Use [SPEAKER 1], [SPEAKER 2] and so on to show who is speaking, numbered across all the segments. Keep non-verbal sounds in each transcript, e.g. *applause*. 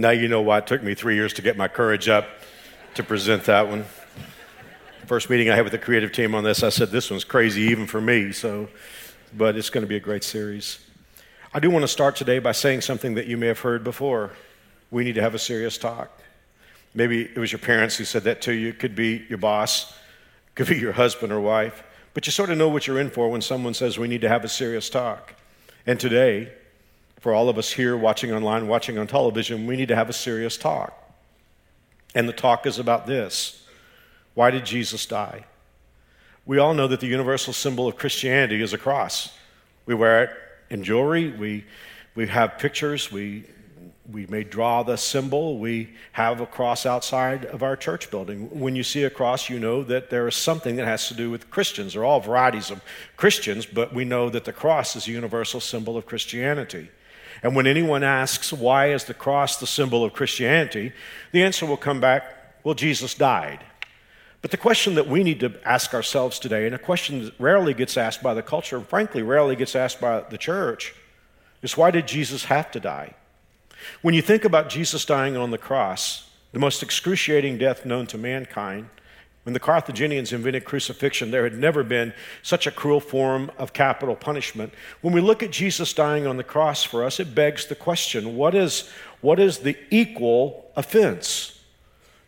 [SPEAKER 1] Now you know why it took me three years to get my courage up to present that one. First meeting I had with the creative team on this, I said, This one's crazy even for me, so, but it's going to be a great series. I do want to start today by saying something that you may have heard before. We need to have a serious talk. Maybe it was your parents who said that to you, it could be your boss, it could be your husband or wife, but you sort of know what you're in for when someone says we need to have a serious talk. And today, for all of us here watching online, watching on television, we need to have a serious talk. And the talk is about this Why did Jesus die? We all know that the universal symbol of Christianity is a cross. We wear it in jewelry, we, we have pictures, we, we may draw the symbol, we have a cross outside of our church building. When you see a cross, you know that there is something that has to do with Christians. There are all varieties of Christians, but we know that the cross is a universal symbol of Christianity. And when anyone asks, why is the cross the symbol of Christianity? The answer will come back, well, Jesus died. But the question that we need to ask ourselves today, and a question that rarely gets asked by the culture, and frankly, rarely gets asked by the church, is why did Jesus have to die? When you think about Jesus dying on the cross, the most excruciating death known to mankind, when the Carthaginians invented crucifixion, there had never been such a cruel form of capital punishment. When we look at Jesus dying on the cross for us, it begs the question what is, what is the equal offense?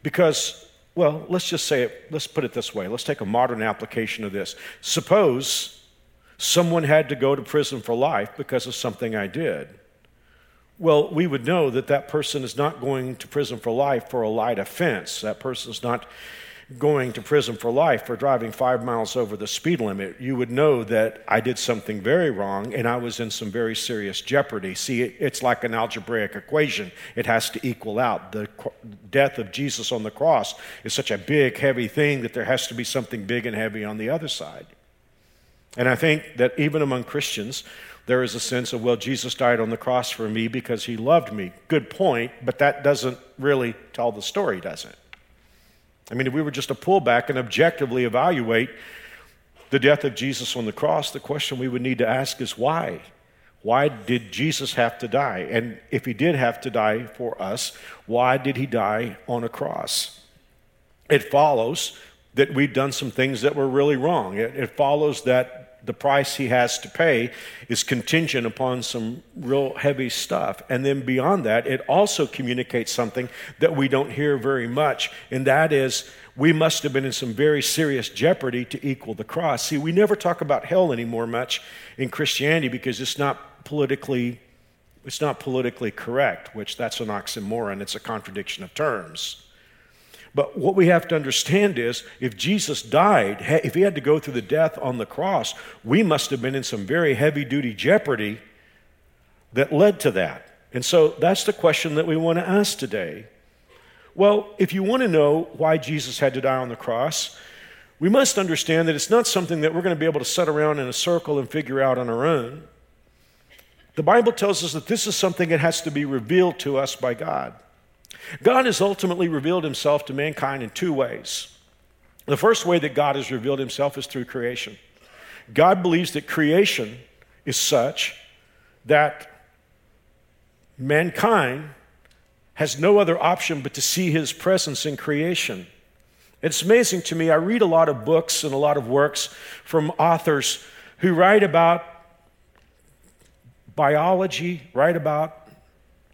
[SPEAKER 1] Because, well, let's just say it, let's put it this way. Let's take a modern application of this. Suppose someone had to go to prison for life because of something I did. Well, we would know that that person is not going to prison for life for a light offense. That person is not going to prison for life for driving five miles over the speed limit, you would know that I did something very wrong and I was in some very serious jeopardy. See, it's like an algebraic equation, it has to equal out. The death of Jesus on the cross is such a big, heavy thing that there has to be something big and heavy on the other side. And I think that even among Christians, there is a sense of, well, Jesus died on the cross for me because he loved me. Good point, but that doesn't really tell the story, does it? I mean, if we were just to pull back and objectively evaluate the death of Jesus on the cross, the question we would need to ask is why? Why did Jesus have to die? And if he did have to die for us, why did he die on a cross? It follows that we've done some things that were really wrong. It, it follows that the price he has to pay is contingent upon some real heavy stuff. And then beyond that, it also communicates something that we don't hear very much, and that is we must have been in some very serious jeopardy to equal the cross. See, we never talk about hell anymore much in Christianity because it's not politically it's not politically correct, which that's an oxymoron, it's a contradiction of terms. But what we have to understand is if Jesus died, if he had to go through the death on the cross, we must have been in some very heavy duty jeopardy that led to that. And so that's the question that we want to ask today. Well, if you want to know why Jesus had to die on the cross, we must understand that it's not something that we're going to be able to sit around in a circle and figure out on our own. The Bible tells us that this is something that has to be revealed to us by God. God has ultimately revealed himself to mankind in two ways. The first way that God has revealed himself is through creation. God believes that creation is such that mankind has no other option but to see his presence in creation. It's amazing to me. I read a lot of books and a lot of works from authors who write about biology, write about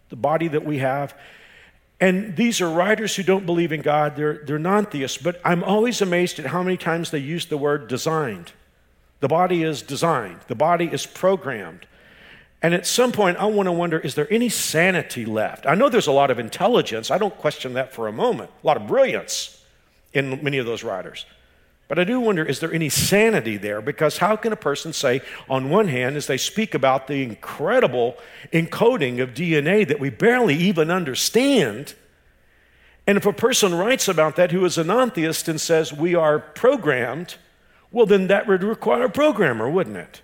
[SPEAKER 1] the body that we have, and these are writers who don't believe in God, they're, they're non theists, but I'm always amazed at how many times they use the word designed. The body is designed, the body is programmed. And at some point, I want to wonder is there any sanity left? I know there's a lot of intelligence. I don't question that for a moment, a lot of brilliance in many of those writers. But I do wonder is there any sanity there? Because how can a person say, on one hand, as they speak about the incredible encoding of DNA that we barely even understand, and if a person writes about that who is a non theist and says we are programmed, well, then that would require a programmer, wouldn't it?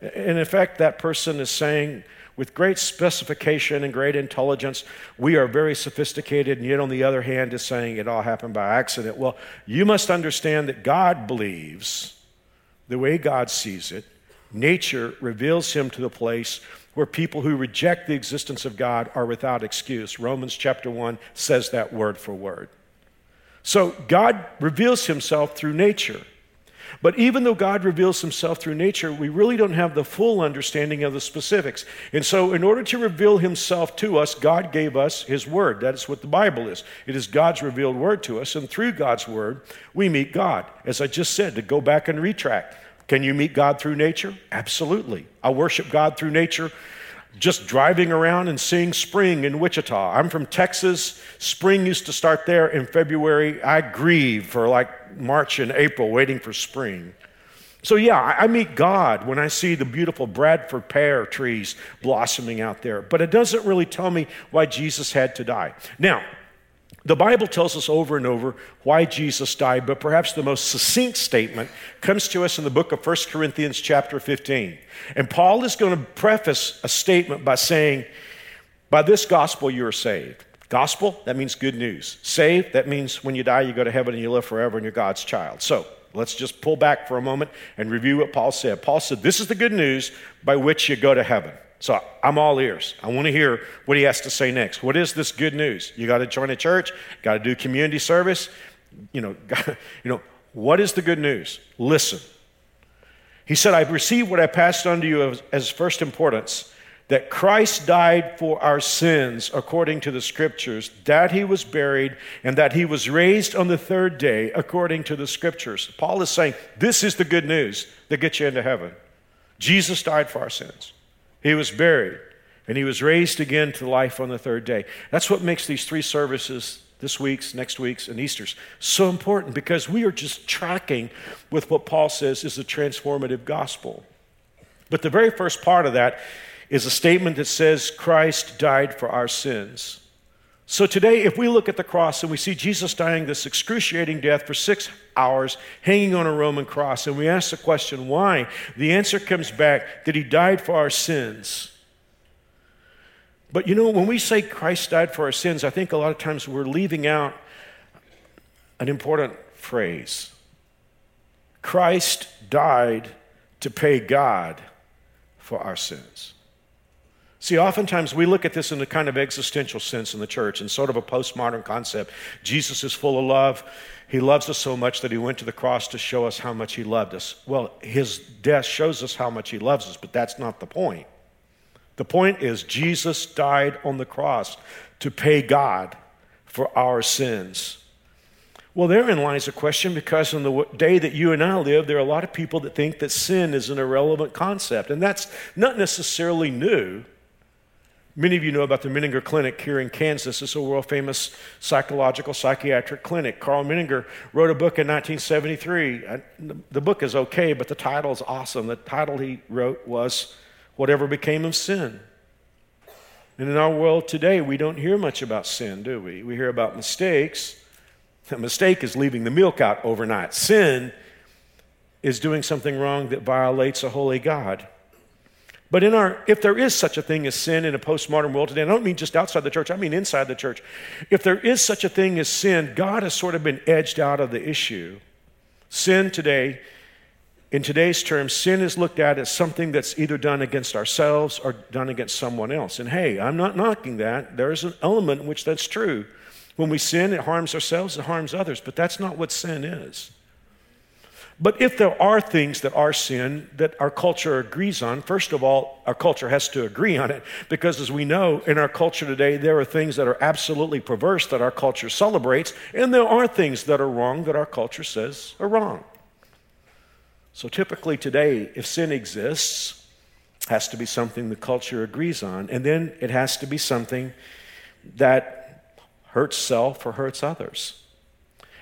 [SPEAKER 1] And in effect, that person is saying, with great specification and great intelligence. We are very sophisticated, and yet, on the other hand, is saying it all happened by accident. Well, you must understand that God believes the way God sees it nature reveals him to the place where people who reject the existence of God are without excuse. Romans chapter 1 says that word for word. So God reveals himself through nature. But even though God reveals himself through nature, we really don't have the full understanding of the specifics. And so, in order to reveal himself to us, God gave us his word. That is what the Bible is. It is God's revealed word to us. And through God's word, we meet God. As I just said, to go back and retract. Can you meet God through nature? Absolutely. I worship God through nature just driving around and seeing spring in Wichita. I'm from Texas. Spring used to start there in February. I grieve for like March and April waiting for spring. So, yeah, I meet God when I see the beautiful Bradford pear trees blossoming out there, but it doesn't really tell me why Jesus had to die. Now, the Bible tells us over and over why Jesus died, but perhaps the most succinct statement comes to us in the book of 1 Corinthians, chapter 15. And Paul is going to preface a statement by saying, By this gospel you are saved. Gospel, that means good news. Saved, that means when you die, you go to heaven and you live forever and you're God's child. So let's just pull back for a moment and review what Paul said. Paul said, This is the good news by which you go to heaven. So I'm all ears. I want to hear what he has to say next. What is this good news? You got to join a church, got to do community service. You know, *laughs* you know, what is the good news? Listen. He said, I've received what I passed on to you as, as first importance that Christ died for our sins according to the scriptures, that he was buried, and that he was raised on the third day according to the scriptures. Paul is saying, This is the good news that gets you into heaven. Jesus died for our sins. He was buried, and he was raised again to life on the third day. That's what makes these three services this week's, next week's, and Easter's so important because we are just tracking with what Paul says is the transformative gospel. But the very first part of that is a statement that says Christ died for our sins. So today, if we look at the cross and we see Jesus dying this excruciating death for six hours, hanging on a Roman cross, and we ask the question, why? The answer comes back that he died for our sins. But you know, when we say Christ died for our sins, I think a lot of times we're leaving out an important phrase Christ died to pay God for our sins. See, oftentimes we look at this in a kind of existential sense in the church, in sort of a postmodern concept. Jesus is full of love. He loves us so much that he went to the cross to show us how much he loved us. Well, his death shows us how much he loves us, but that's not the point. The point is, Jesus died on the cross to pay God for our sins. Well, therein lies a question because in the day that you and I live, there are a lot of people that think that sin is an irrelevant concept. And that's not necessarily new. Many of you know about the Menninger Clinic here in Kansas. It's a world famous psychological psychiatric clinic. Karl Menninger wrote a book in 1973. Uh, the book is okay, but the title is awesome. The title he wrote was Whatever Became of Sin. And in our world today, we don't hear much about sin, do we? We hear about mistakes. A mistake is leaving the milk out overnight. Sin is doing something wrong that violates a holy God. But in our, if there is such a thing as sin in a postmodern world today, I don't mean just outside the church, I mean inside the church. If there is such a thing as sin, God has sort of been edged out of the issue. Sin today, in today's terms, sin is looked at as something that's either done against ourselves or done against someone else. And hey, I'm not knocking that. There is an element in which that's true. When we sin, it harms ourselves, it harms others, but that's not what sin is. But if there are things that are sin that our culture agrees on, first of all, our culture has to agree on it because, as we know, in our culture today, there are things that are absolutely perverse that our culture celebrates, and there are things that are wrong that our culture says are wrong. So typically today, if sin exists, it has to be something the culture agrees on, and then it has to be something that hurts self or hurts others.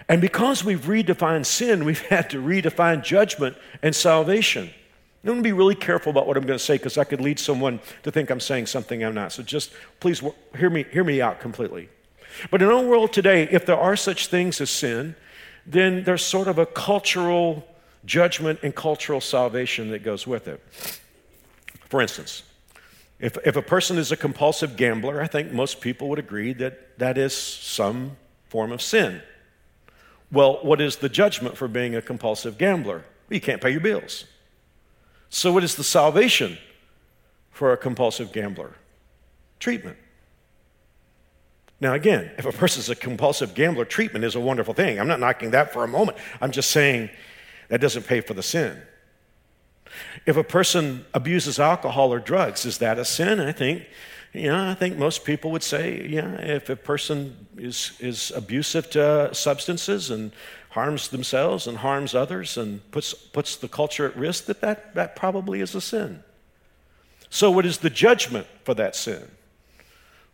[SPEAKER 1] And because we've redefined sin, we've *laughs* had to redefine judgment and salvation. I'm going to be really careful about what I'm going to say because I could lead someone to think I'm saying something I'm not. So just please hear me, hear me out completely. But in our world today, if there are such things as sin, then there's sort of a cultural judgment and cultural salvation that goes with it. For instance, if, if a person is a compulsive gambler, I think most people would agree that that is some form of sin. Well, what is the judgment for being a compulsive gambler? You can't pay your bills. So, what is the salvation for a compulsive gambler? Treatment. Now, again, if a person is a compulsive gambler, treatment is a wonderful thing. I'm not knocking that for a moment. I'm just saying that doesn't pay for the sin. If a person abuses alcohol or drugs, is that a sin? I think, know, I think most people would say, yeah, if a person is, is abusive to substances and harms themselves and harms others and puts, puts the culture at risk, that, that that probably is a sin. So, what is the judgment for that sin?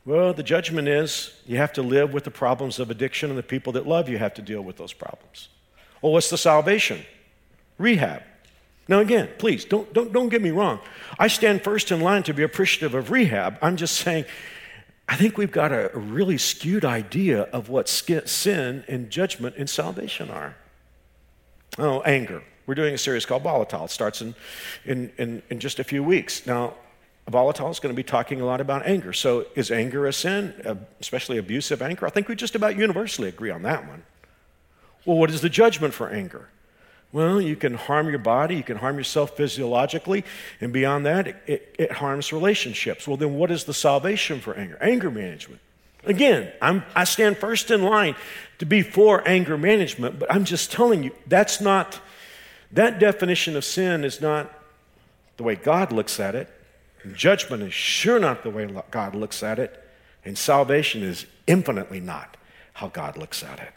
[SPEAKER 1] Well, the judgment is you have to live with the problems of addiction, and the people that love you have to deal with those problems. Well, what's the salvation? Rehab. Now, again, please don't, don't, don't get me wrong. I stand first in line to be appreciative of rehab. I'm just saying, I think we've got a really skewed idea of what sin and judgment and salvation are. Oh, anger. We're doing a series called Volatile. It starts in, in, in, in just a few weeks. Now, Volatile is going to be talking a lot about anger. So, is anger a sin, uh, especially abusive anger? I think we just about universally agree on that one. Well, what is the judgment for anger? Well, you can harm your body, you can harm yourself physiologically, and beyond that, it, it, harms relationships. Well, then what is the salvation for anger? Anger management. Again, I'm, I stand first in line to be for anger management, but I'm just telling you, that's not, that definition of sin is not the way God looks at it. Judgment is sure not the way God looks at it, and salvation is infinitely not how God looks at it.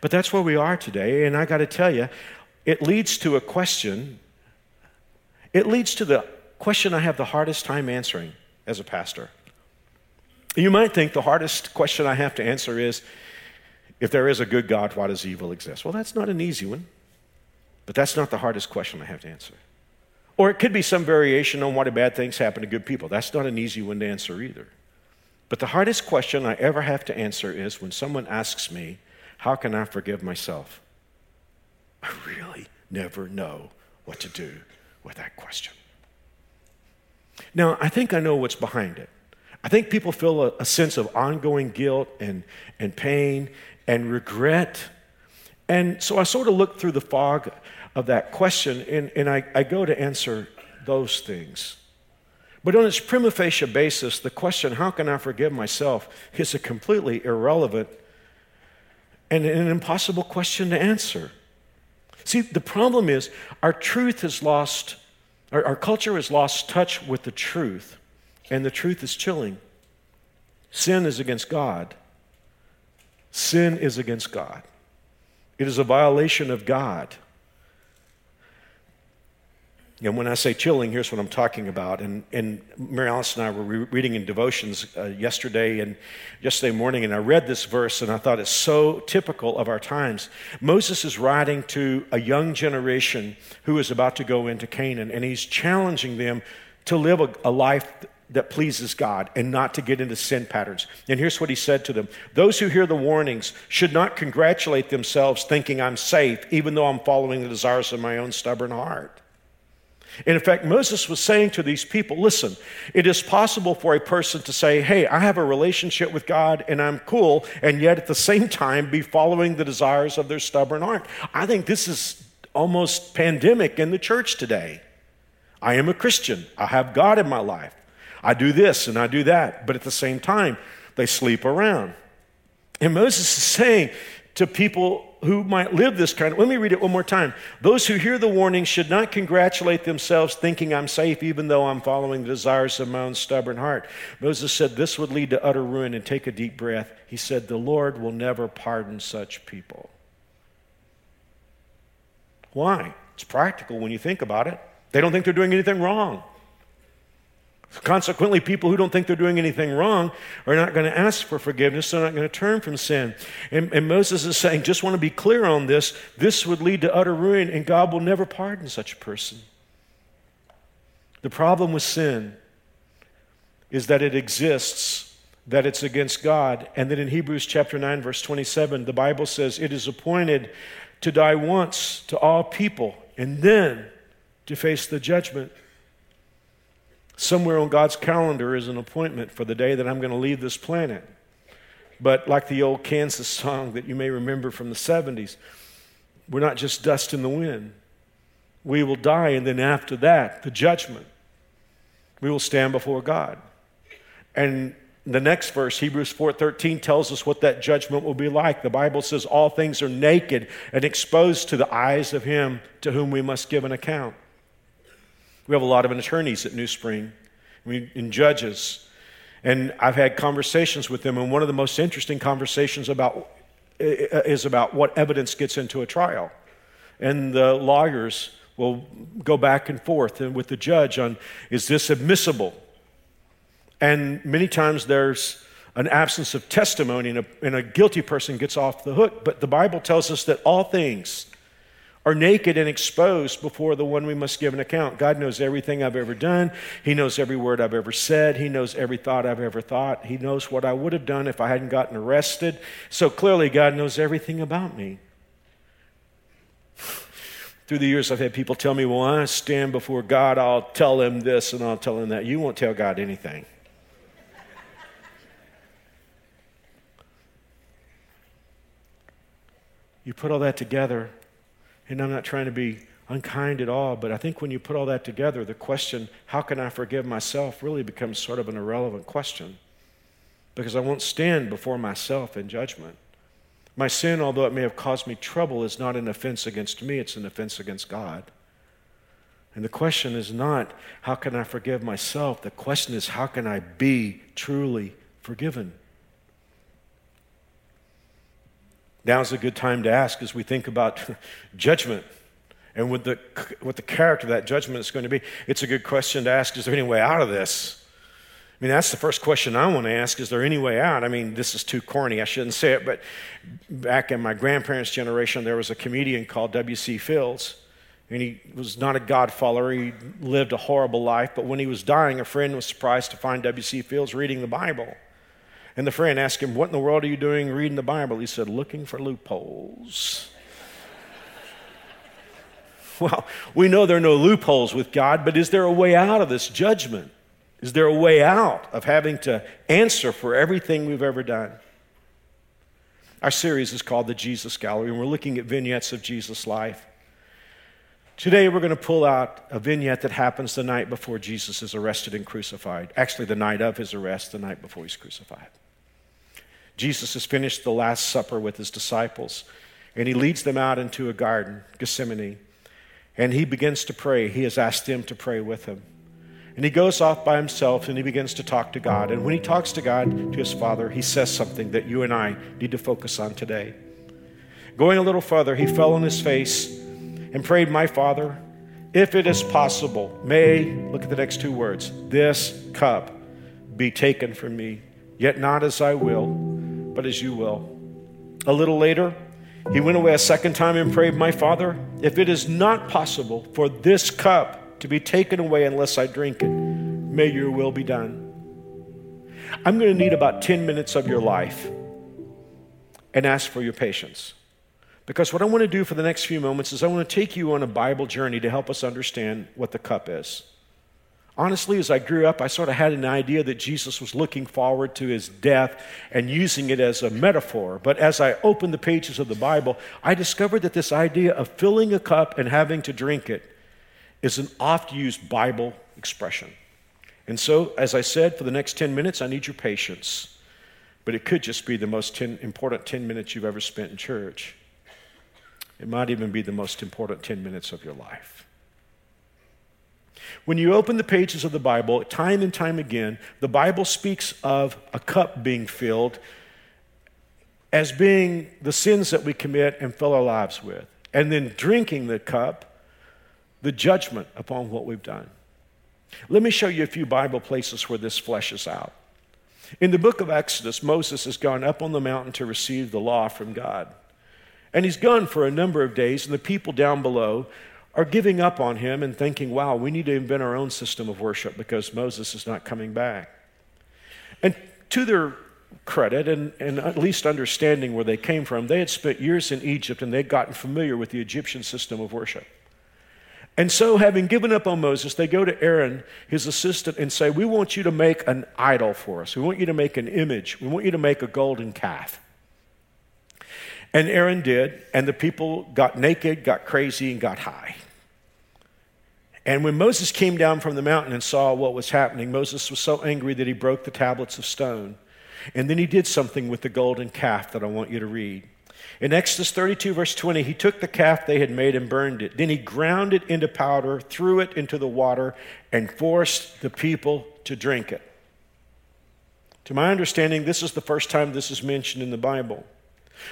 [SPEAKER 1] But that's where we are today, and I got to tell you, it leads to a question. It leads to the question I have the hardest time answering as a pastor. You might think the hardest question I have to answer is if there is a good God, why does evil exist? Well, that's not an easy one, but that's not the hardest question I have to answer. Or it could be some variation on why do bad things happen to good people. That's not an easy one to answer either. But the hardest question I ever have to answer is when someone asks me, how can I forgive myself? I really never know what to do with that question. Now, I think I know what's behind it. I think people feel a, a, sense of ongoing guilt and, and pain and regret. And so I sort of look through the fog of that question and, and I, I go to answer those things. But on its prima facie basis, the question, how can I forgive myself, is a completely irrelevant and an impossible question to answer. See, the problem is our truth has lost, our, our culture has lost touch with the truth, and the truth is chilling. Sin is against God. Sin is against God. It is a violation of God. And when I say chilling, here's what I'm talking about. And, and Mary Alice and I were re- reading in devotions uh, yesterday and yesterday morning, and I read this verse, and I thought it's so typical of our times. Moses is writing to a young generation who is about to go into Canaan, and he's challenging them to live a, a life that pleases God and not to get into sin patterns. And here's what he said to them Those who hear the warnings should not congratulate themselves thinking I'm safe, even though I'm following the desires of my own stubborn heart. And in fact, Moses was saying to these people listen, it is possible for a person to say, hey, I have a relationship with God and I'm cool, and yet at the same time be following the desires of their stubborn heart. I think this is almost pandemic in the church today. I am a Christian, I have God in my life. I do this and I do that, but at the same time, they sleep around. And Moses is saying to people who might live this kind of. Let me read it one more time. Those who hear the warning should not congratulate themselves thinking I'm safe, even though I'm following the desires of my own stubborn heart. Moses said this would lead to utter ruin and take a deep breath. He said, The Lord will never pardon such people. Why? It's practical when you think about it. They don't think they're doing anything wrong. Consequently, people who don't think they're doing anything wrong are not going to ask for forgiveness. They're not going to turn from sin. And, and, Moses is saying, just want to be clear on this. This would lead to utter ruin, and God will never pardon such a person. The problem with sin is that it exists, that it's against God, and that in Hebrews chapter 9, verse 27, the Bible says, It is appointed to die once to all people, and then to face the judgment Somewhere on God's calendar is an appointment for the day that I'm going to leave this planet. But like the old Kansas song that you may remember from the 70s, we're not just dust in the wind. we will die, and then after that, the judgment. We will stand before God. And the next verse, Hebrews 4:13 tells us what that judgment will be like. The Bible says all things are naked and exposed to the eyes of him to whom we must give an account. We have a lot of attorneys at NewSpring in judges. And I've had conversations with them, and one of the most interesting conversations about is about what evidence gets into a trial. And the lawyers will go back and forth with the judge on is this admissible? And many times there's an absence of testimony, and a, and a, guilty person gets off the hook. But the Bible tells us that all things are naked and exposed before the one we must give an account. God knows everything I've ever done. He knows every word I've ever said. He knows every thought I've ever thought. He knows what I would have done if I hadn't gotten arrested. So clearly, God knows everything about me. Through the years, I've had people tell me, Well, I stand before God, I'll tell him this and I'll tell him that. You won't tell God anything. You put all that together, and I'm not trying to be unkind at all, but I think when you put all that together, the question, how can I forgive myself, really becomes sort of an irrelevant question. Because I won't stand before myself in judgment. My sin, although it may have caused me trouble, is not an offense against me, it's an offense against God. And the question is not, how can I forgive myself? The question is, how can I be truly forgiven? Now's a good time to ask as we think about *laughs* judgment and what the, what the character of that judgment is going to be. It's a good question to ask is there any way out of this? I mean, that's the first question I want to ask. Is there any way out? I mean, this is too corny. I shouldn't say it, but back in my grandparents' generation, there was a comedian called W.C. Fields. And he was not a God follower. He lived a horrible life. But when he was dying, a friend was surprised to find W.C. Fields reading the Bible. And the friend asked him, What in the world are you doing reading the Bible? He said, Looking for loopholes. *laughs* well, we know there are no loopholes with God, but is there a way out of this judgment? Is there a way out of having to answer for everything we've ever done? Our series is called The Jesus Gallery, and we're looking at vignettes of Jesus' life. Today, we're going to pull out a vignette that happens the night before Jesus is arrested and crucified. Actually, the night of his arrest, the night before he's crucified. Jesus has finished the Last Supper with his disciples, and he leads them out into a garden, Gethsemane, and he begins to pray. He has asked them to pray with him. And he goes off by himself and he begins to talk to God. And when he talks to God, to his Father, he says something that you and I need to focus on today. Going a little further, he fell on his face and prayed, My Father, if it is possible, may, look at the next two words, this cup be taken from me, yet not as I will but as you will. A little later, he went away a second time and prayed, My Father, if it is not possible for this cup to be taken away unless I drink it, may your will be done. I'm going to need about 10 minutes of your life and ask for your patience. Because what I want to do for the next few moments is I want to take you on a Bible journey to help us understand what the cup is. Honestly, as I grew up, I sort of had an idea that Jesus was looking forward to his death and using it as a metaphor. But as I opened the pages of the Bible, I discovered that this idea of filling a cup and having to drink it is an oft used Bible expression. And so, as I said, for the next 10 minutes, I need your patience. But it could just be the most 10, important 10 minutes you've ever spent in church. It might even be the most important 10 minutes of your life. When you open the pages of the Bible, time and time again, the Bible speaks of a cup being filled as being the sins that we commit and fill our lives with, and then drinking the cup, the judgment upon what we've done. Let me show you a few Bible places where this fleshes out. In the book of Exodus, Moses has gone up on the mountain to receive the law from God. And he's gone for a number of days, and the people down below are giving up on him and thinking, wow, we need to invent our own system of worship because Moses is not coming back. And to their credit and, and at least understanding where they came from, they had spent years in Egypt and they'd gotten familiar with the Egyptian system of worship. And so, having given up on Moses, they go to Aaron, his assistant, and say, We want you to make an idol for us. We want you to make an image. We want you to make a golden calf. And Aaron did, and the people got naked, got crazy, and got high. And when Moses came down from the mountain and saw what was happening, Moses was so angry that he broke the tablets of stone. And then he did something with the golden calf that I want you to read. In Exodus 32, verse 20, he took the calf they had made and burned it. Then he ground it into powder, threw it into the water, and forced the people to drink it. To my understanding, this is the first time this is mentioned in the Bible.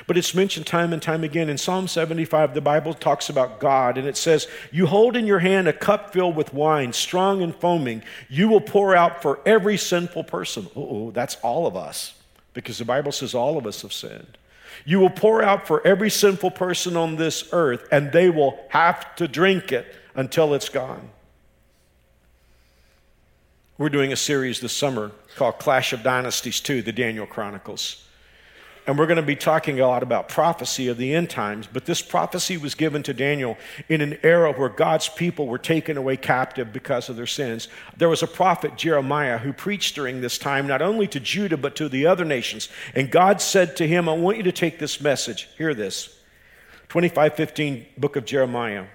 [SPEAKER 1] But it's mentioned time and time again. In Psalm 75, the Bible talks about God, and it says, You hold in your hand a cup filled with wine, strong and foaming. You will pour out for every sinful person. Oh, that's all of us, because the Bible says all of us have sinned. You will pour out for every sinful person on this earth, and they will have to drink it until it's gone. We're doing a series this summer called Clash of Dynasties 2, the Daniel Chronicles. And we're going to be talking a lot about prophecy of the end times. But this prophecy was given to Daniel in an era where God's people were taken away captive because of their sins. There was a prophet, Jeremiah, who preached during this time, not only to Judah, but to the other nations. And God said to him, I want you to take this message. Hear this 2515, book of Jeremiah.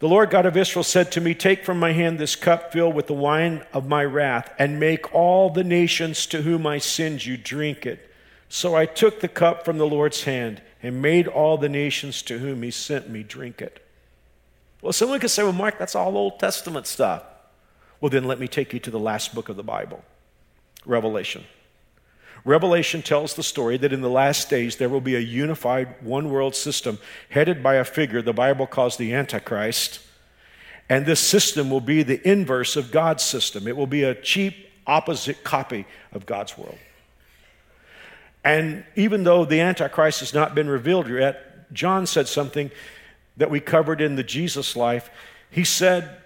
[SPEAKER 1] The Lord God of Israel said to me, Take from my hand this cup filled with the wine of my wrath, and make all the nations to whom I send you drink it. So I took the cup from the Lord's hand and made all the nations to whom he sent me drink it. Well, someone could say, well, Mark, that's all Old Testament stuff. Well, then let me take you to the last book of the Bible Revelation. Revelation tells the story that in the last days there will be a unified one world system headed by a figure the Bible calls the Antichrist. And this system will be the inverse of God's system. It will be a cheap, opposite copy of God's world. And even though the Antichrist has not been revealed yet, John said something that we covered in the Jesus life. He said,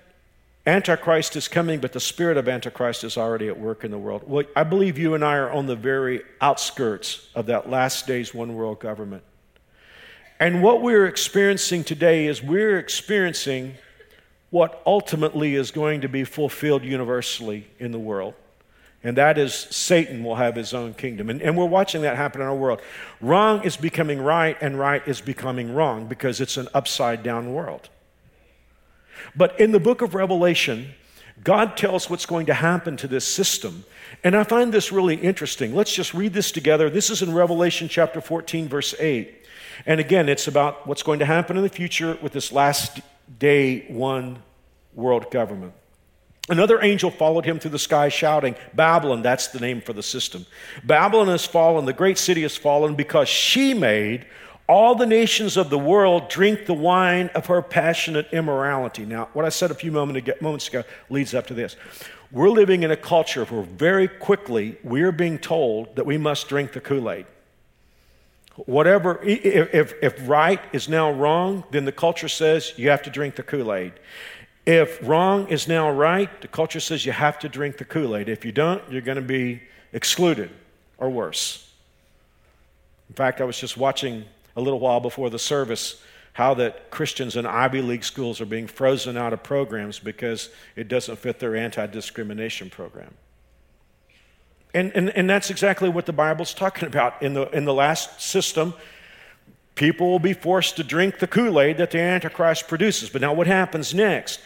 [SPEAKER 1] Antichrist is coming, but the spirit of Antichrist is already at work in the world. Well, I believe you and I are on the very outskirts of that last days one world government. And what we're experiencing today is we're experiencing what ultimately is going to be fulfilled universally in the world and that is Satan will have his own kingdom. And, and, we're watching that happen in our world. Wrong is becoming right, and right is becoming wrong because it's an upside down world. But in the book of Revelation, God tells what's going to happen to this system. And I find this really interesting. Let's just read this together. This is in Revelation chapter 14, verse 8. And again, it's about what's going to happen in the future with this last day one world government. Another angel followed him through the sky, shouting, Babylon, that's the name for the system. Babylon has fallen, the great city has fallen, because she made all the nations of the world drink the wine of her passionate immorality. Now, what I said a few moments ago leads up to this. We're living in a culture where very quickly we're being told that we must drink the Kool Aid. Whatever, if, if right is now wrong, then the culture says you have to drink the Kool Aid. If wrong is now right, the culture says you have to drink the Kool Aid. If you don't, you're going to be excluded or worse. In fact, I was just watching a little while before the service how that Christians in Ivy League schools are being frozen out of programs because it doesn't fit their anti discrimination program. And, and, and that's exactly what the Bible's talking about. In the, in the last system, People will be forced to drink the Kool Aid that the Antichrist produces. But now, what happens next?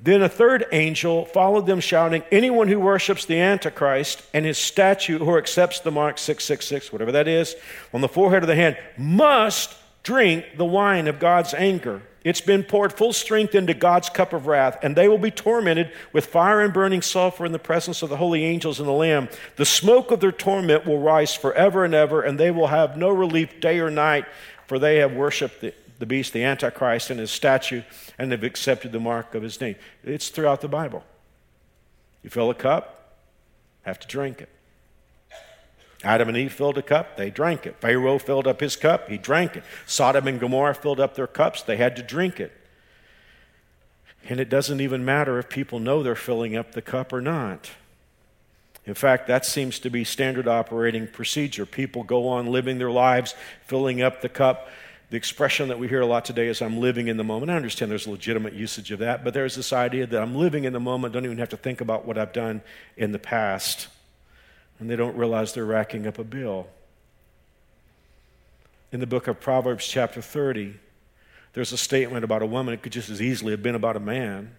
[SPEAKER 1] Then a third angel followed them, shouting, Anyone who worships the Antichrist and his statue or accepts the mark 666, whatever that is, on the forehead of the hand, must drink the wine of God's anger. It's been poured full strength into God's cup of wrath, and they will be tormented with fire and burning sulfur in the presence of the holy angels and the Lamb. The smoke of their torment will rise forever and ever, and they will have no relief day or night for they have worshiped the, the beast, the Antichrist, and his statue, and have accepted the mark of his name. It's throughout the Bible. You fill a cup, have to drink it. Adam and Eve filled a cup, they drank it. Pharaoh filled up his cup, he drank it. Sodom and Gomorrah filled up their cups, they had to drink it. And it doesn't even matter if people know they're filling up the cup or not. In fact, that seems to be standard operating procedure. People go on living their lives, filling up the cup. The expression that we hear a lot today is, I'm living in the moment. I understand there's legitimate usage of that, but there's this idea that I'm living in the moment, don't even have to think about what I've done in the past. And they don't realize they're racking up a bill. In the book of Proverbs, chapter 30, there's a statement about a woman. It could just as easily have been about a man.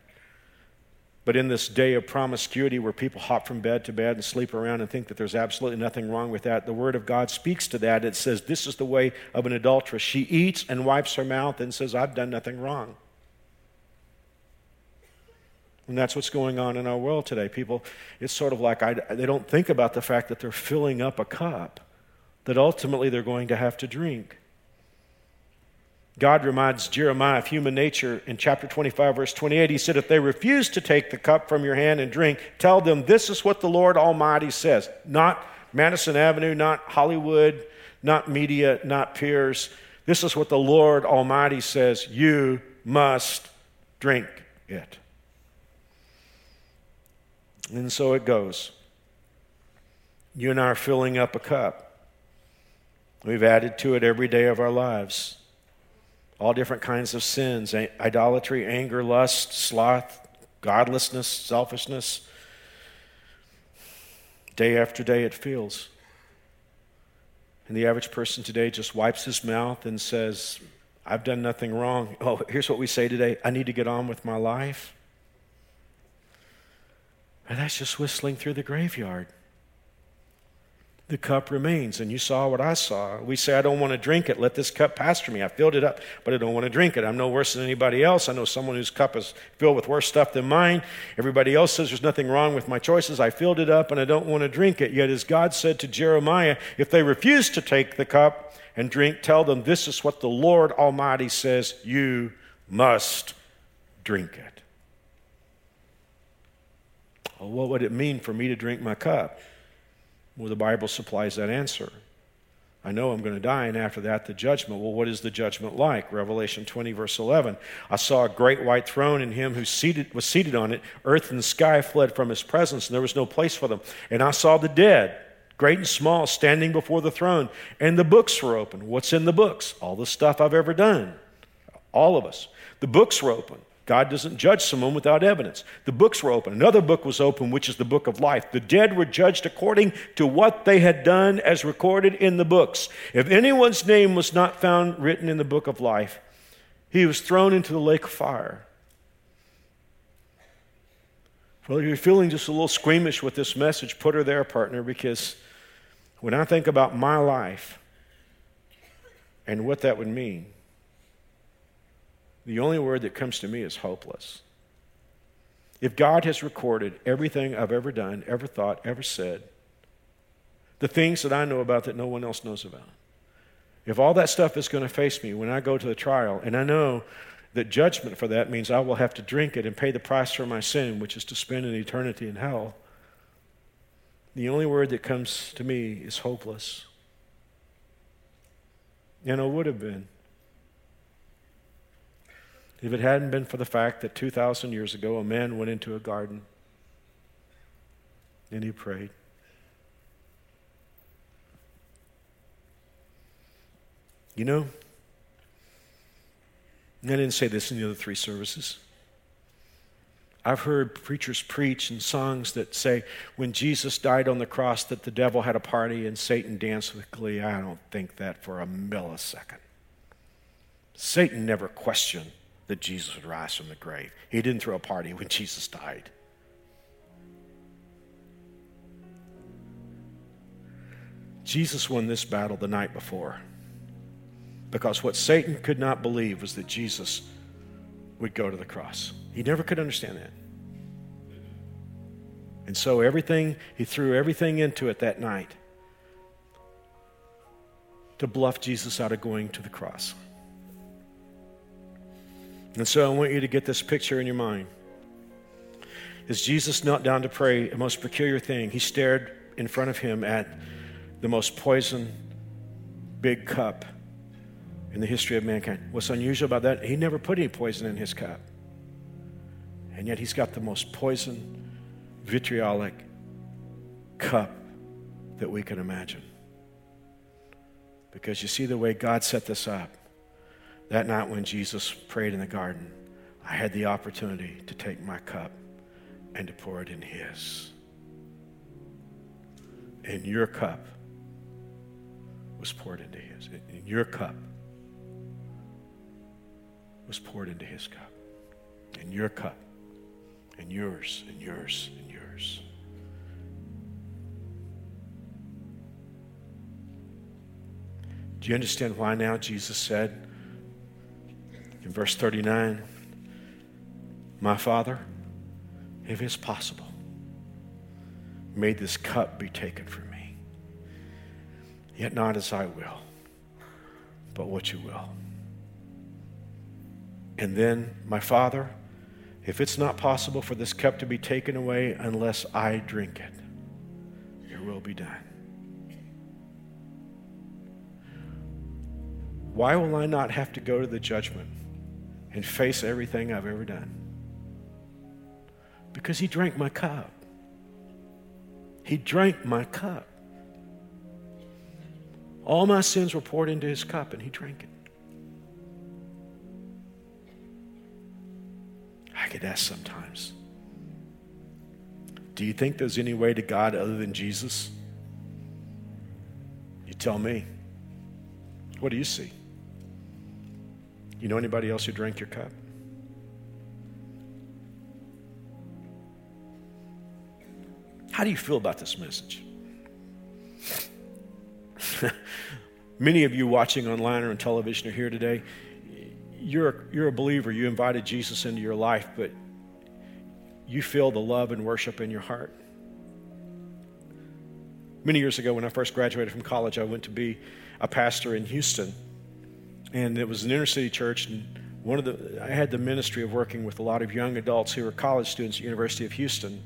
[SPEAKER 1] But in this day of promiscuity where people hop from bed to bed and sleep around and think that there's absolutely nothing wrong with that, the Word of God speaks to that. It says, This is the way of an adulteress. She eats and wipes her mouth and says, I've done nothing wrong. And that's what's going on in our world today. People, it's sort of like I, they don't think about the fact that they're filling up a cup that ultimately they're going to have to drink. God reminds Jeremiah of human nature in chapter 25, verse 28. He said, If they refuse to take the cup from your hand and drink, tell them this is what the Lord Almighty says. Not Madison Avenue, not Hollywood, not media, not peers. This is what the Lord Almighty says. You must drink it. And so it goes. You and I are filling up a cup. We've added to it every day of our lives all different kinds of sins idolatry, anger, lust, sloth, godlessness, selfishness. Day after day, it feels. And the average person today just wipes his mouth and says, I've done nothing wrong. *laughs* Oh, here's what we say today I need to get on with my life. And that's just whistling through the graveyard the cup remains. And you saw what I saw. We say, I don't want to drink it. Let this cup pass through me. I filled it up, but I don't want to drink it. I'm no worse than anybody else. I know someone whose cup is filled with worse stuff than mine. Everybody else says there's nothing wrong with my choices. I filled it up and I don't want to drink it. Yet, as God said to Jeremiah, if they refuse to take the cup and drink, tell them this is what the Lord Almighty says you must drink it. Well, what would it mean for me to drink my cup? Well, the Bible supplies that answer. I know I'm going to die, and after that, the judgment. Well, what is the judgment like? Revelation 20, verse 11. I saw a great white throne, and him who seated, was seated on it. Earth and sky fled from his presence, and there was no place for them. And I saw the dead, great and small, standing before the throne, and the books were open. What's in the books? All the stuff I've ever done. All of us. The books were open. God doesn't judge someone without evidence. The books were open. Another book was open, which is the book of life. The dead were judged according to what they had done as recorded in the books. If anyone's name was not found written in the book of life, he was thrown into the lake of fire. Well, if you're feeling just a little squeamish with this message, put her there, partner, because when I think about my life and what that would mean, the only word that comes to me is hopeless. If God has recorded everything I've ever done, ever thought, ever said, the things that I know about that no one else knows about, if all that stuff is going to face me when I go to the trial, and I know that judgment for that means I will have to drink it and pay the price for my sin, which is to spend an eternity in hell, the only word that comes to me is hopeless. And it would have been if it hadn't been for the fact that 2,000 years ago a man went into a garden and he prayed. You know, I didn't say this in the other three services. I've heard preachers preach and songs that say when Jesus died on the cross that the devil had a party and Satan danced with glee. I don't think that for a millisecond. Satan never questioned that Jesus would rise from the grave. He didn't throw a party when *laughs* Jesus died. Jesus won this battle the night before because what Satan could not believe was that Jesus would go to the cross. He never could understand that. And so everything, he threw everything into it that night to bluff Jesus out of going to the cross. And so I want you to get this picture in your mind. As Jesus knelt down to pray, a most peculiar thing, he stared in front of him at the most poison big cup in the history of mankind. What's unusual about that, he never put any poison in his cup. And yet he's got the most poison, vitriolic cup that we can imagine. Because you see the way God set this up. That night when Jesus prayed in the garden, I had the opportunity to take my cup and to pour it in His. And your cup was poured into His. And your cup was poured into His cup. And your cup and yours and yours and yours. Do you understand why now Jesus said in verse 39, My Father, if it's possible, may this cup be taken from me. Yet not as I will, but what you will. And then, my Father, if it's not possible for this cup to be taken away unless I drink it, your will be done. Why will I not have to go to the judgment and face everything I've ever done? Because he drank my cup. He drank my cup. All my sins were poured into his cup, and he drank it. I get asked sometimes Do you think there's any way to God other than Jesus? You tell me. What do you see? You know anybody else who drank your cup? How do you feel about this message? *laughs* Many of you watching online or on television are here today. You're, you're a believer. You invited Jesus into your life, but you feel the love and worship in your heart. Many years ago, when I first graduated from college, I went to be a pastor in Houston. And it was an inner city church. And one of the, I had the ministry of working with a lot of young adults who were college students at the University of Houston.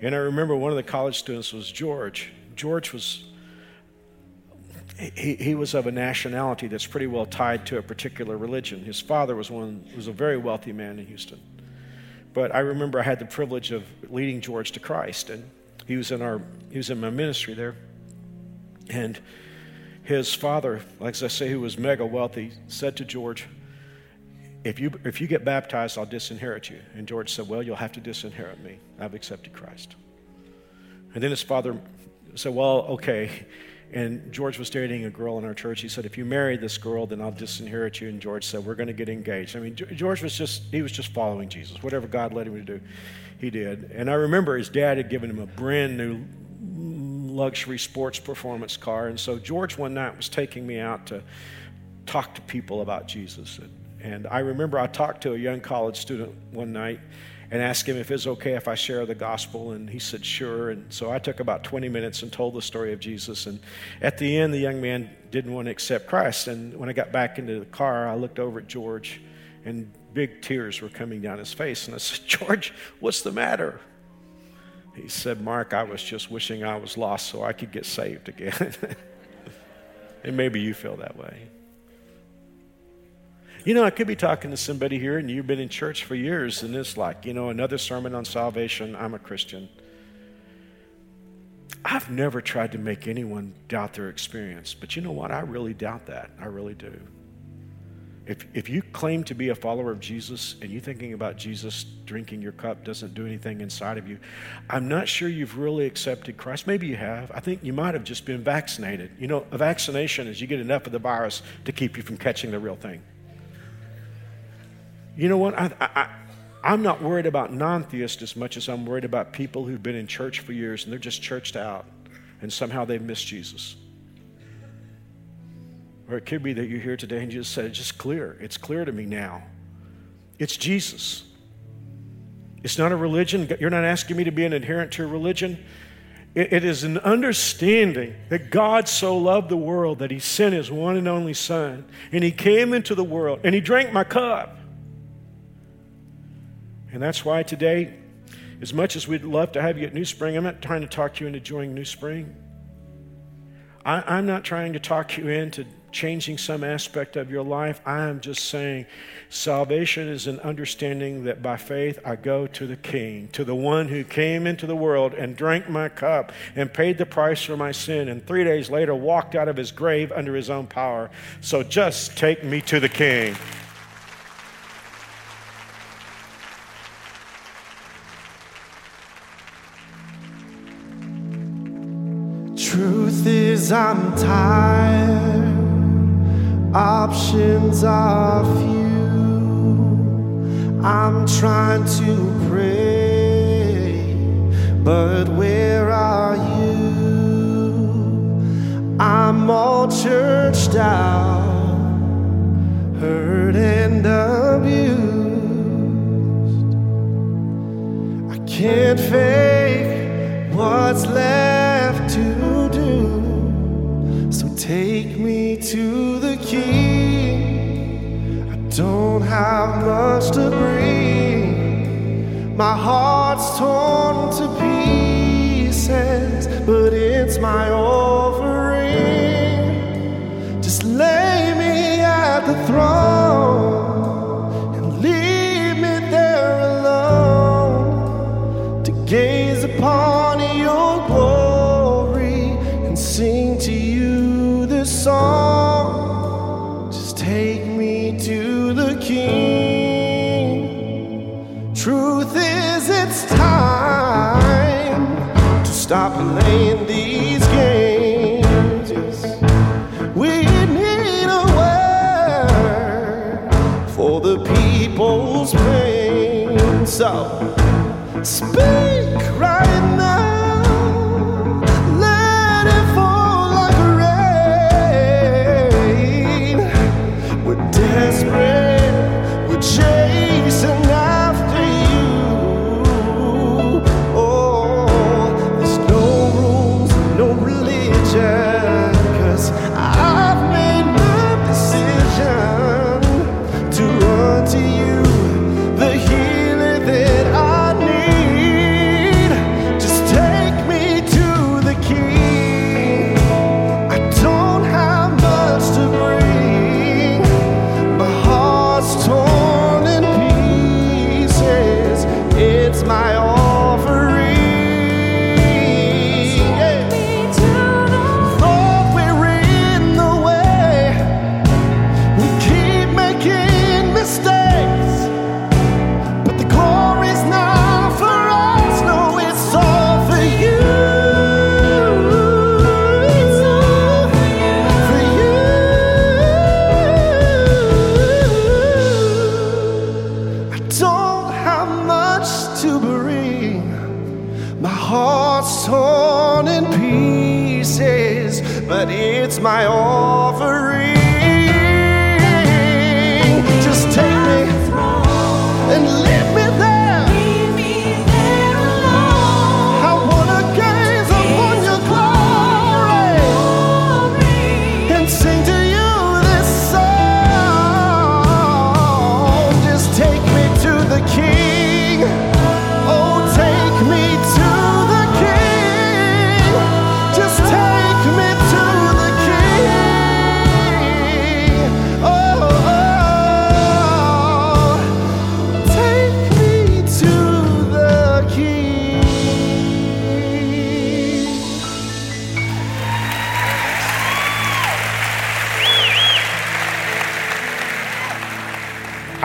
[SPEAKER 1] And I remember one of the college students was George. George was he, he was of a nationality that's pretty well tied to a particular religion. His father was one was a very wealthy man in Houston. But I remember I had the privilege of leading George to Christ, and he was in our he was in my ministry there. And his father, like I say, who was mega wealthy, said to George, if you, if you get baptized, I'll disinherit you. And George said, Well, you'll have to disinherit me. I've accepted Christ. And then his father said, Well, okay. And George was dating a girl in our church. He said, If you marry this girl, then I'll disinherit you. And George said, We're going to get engaged. I mean, George was just, he was just following Jesus. Whatever God led him to do, he did. And I remember his dad had given him a brand new luxury sports performance car. And so George one night was taking me out to talk to people about Jesus. And, and I remember I talked to a young college student one night and asked him if it's okay if I share the gospel. And he said, sure. And so I took about 20 minutes and told the story of Jesus. And at the end, the young man didn't want to accept Christ. And when I got back into the car, I looked over at George, and big tears were coming down his face. And I said, *laughs* George, what's the matter? He said, Mark, I was just wishing I was lost so I could get saved again. *laughs* and maybe you feel that way. You know, I could be talking to somebody here and you've been in church for years and it's like, you know, another sermon on salvation. I'm a Christian. I've never tried to make anyone doubt their experience, but you know what? I really doubt that. I really do. If, if you claim to be a follower of Jesus and you thinking about Jesus drinking your cup doesn't do anything inside of you, I'm not sure you've really accepted Christ. Maybe you have. I think you might have just been vaccinated. You know, a vaccination is you get enough of the virus to keep you from catching the real thing. You know what? I, I, I'm not worried about non theists as much as I'm worried about people who've been in church for years and they're just churched out and somehow they've missed Jesus. Or it could be that you're here today and you just said, it's just clear. It's clear to me now. It's Jesus. It's not a religion. You're not asking me to be an adherent to a religion. it, it is an understanding that God so loved the world that he sent his one and only Son, and he came into the world, and he drank my cup. And that's why today, as much as we'd love to have you at NewSpring, I'm not trying to talk you into joining NewSpring. I, am not trying to talk you into changing some aspect of your life. I am just saying salvation is an understanding that by faith I go to the King, to the one who came into the world and drank my cup and paid the price for my sin, and three days later walked out of his grave under his own power. So just take me to the King.
[SPEAKER 2] Truth is, I'm tired options are few. I'm trying to pray. But where are you? I'm all churched out, hurt and abused. I can't fake what's left to. So take me to the king. I don't have much to bring. My heart's torn to pieces, but it's my offering. Just lay me at the throne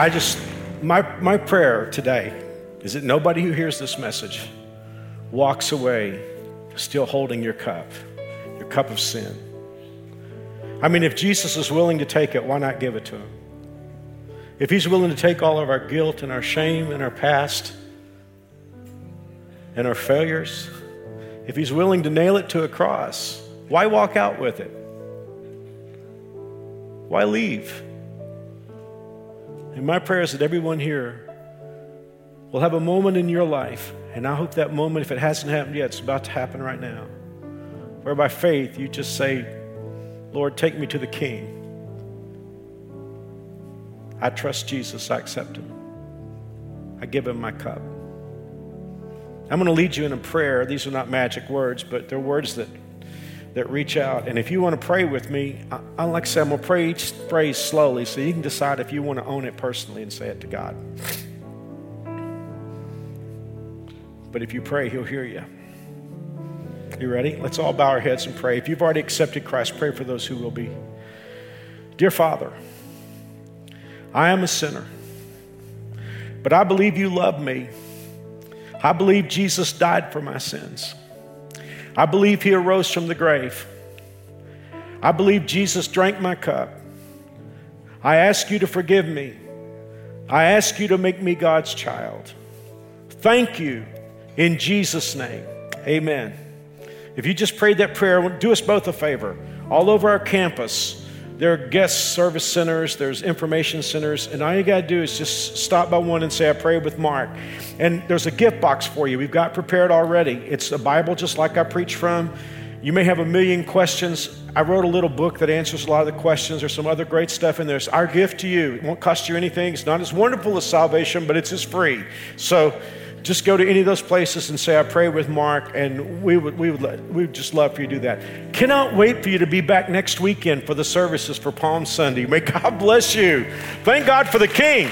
[SPEAKER 2] I just, my, my
[SPEAKER 1] prayer today is that nobody who hears this message walks away still holding your cup, your cup of sin. I mean, if Jesus is willing to take it, why not give it to him? If he's willing to take all of our guilt and our shame and our past and our failures, if he's willing to nail it to a cross, why walk out with it? Why leave? And my prayer is that everyone here will have a moment in your life, and I hope that moment, if it hasn't happened yet, it's about to happen right now, where by faith you just say, Lord, take me to the King. I trust Jesus, I accept him. I give him my cup. I'm going to lead you in a prayer. These are not magic words, but they're words that, that reach out. And if you want to pray with me, I, like I said, I'm going to pray each phrase slowly so you can decide if you want to own it personally and say it to God. But if you pray, He'll hear you. You ready? Let's all bow our heads and pray. If you've already accepted Christ, pray for those who will be. Dear Father, I am a sinner, but I believe you love me. I believe Jesus died for my sins. I believe he arose from the grave. I believe Jesus drank my cup. I ask you to forgive me. I ask you to make me God's child. Thank you in Jesus' name. Amen. If you just prayed that prayer, do us both a favor. All over our campus, there are guest service centers, there's information centers, and all you got to do is just stop by one and say, I prayed with Mark. And there's a gift box for you. We've got prepared already. It's a Bible just like I preach from. You may have a million questions. I wrote a little book that answers a lot of the questions. There's some other great stuff in there. It's our gift to you. It won't cost you anything. It's not as wonderful as salvation, but it's as free. So just go to any of those places and say, I pray with Mark, and we would, we would, let, we would just love for you to do that. Cannot wait for you to be back next weekend for the services for Palm Sunday. May God *laughs* bless you. Thank God for the King.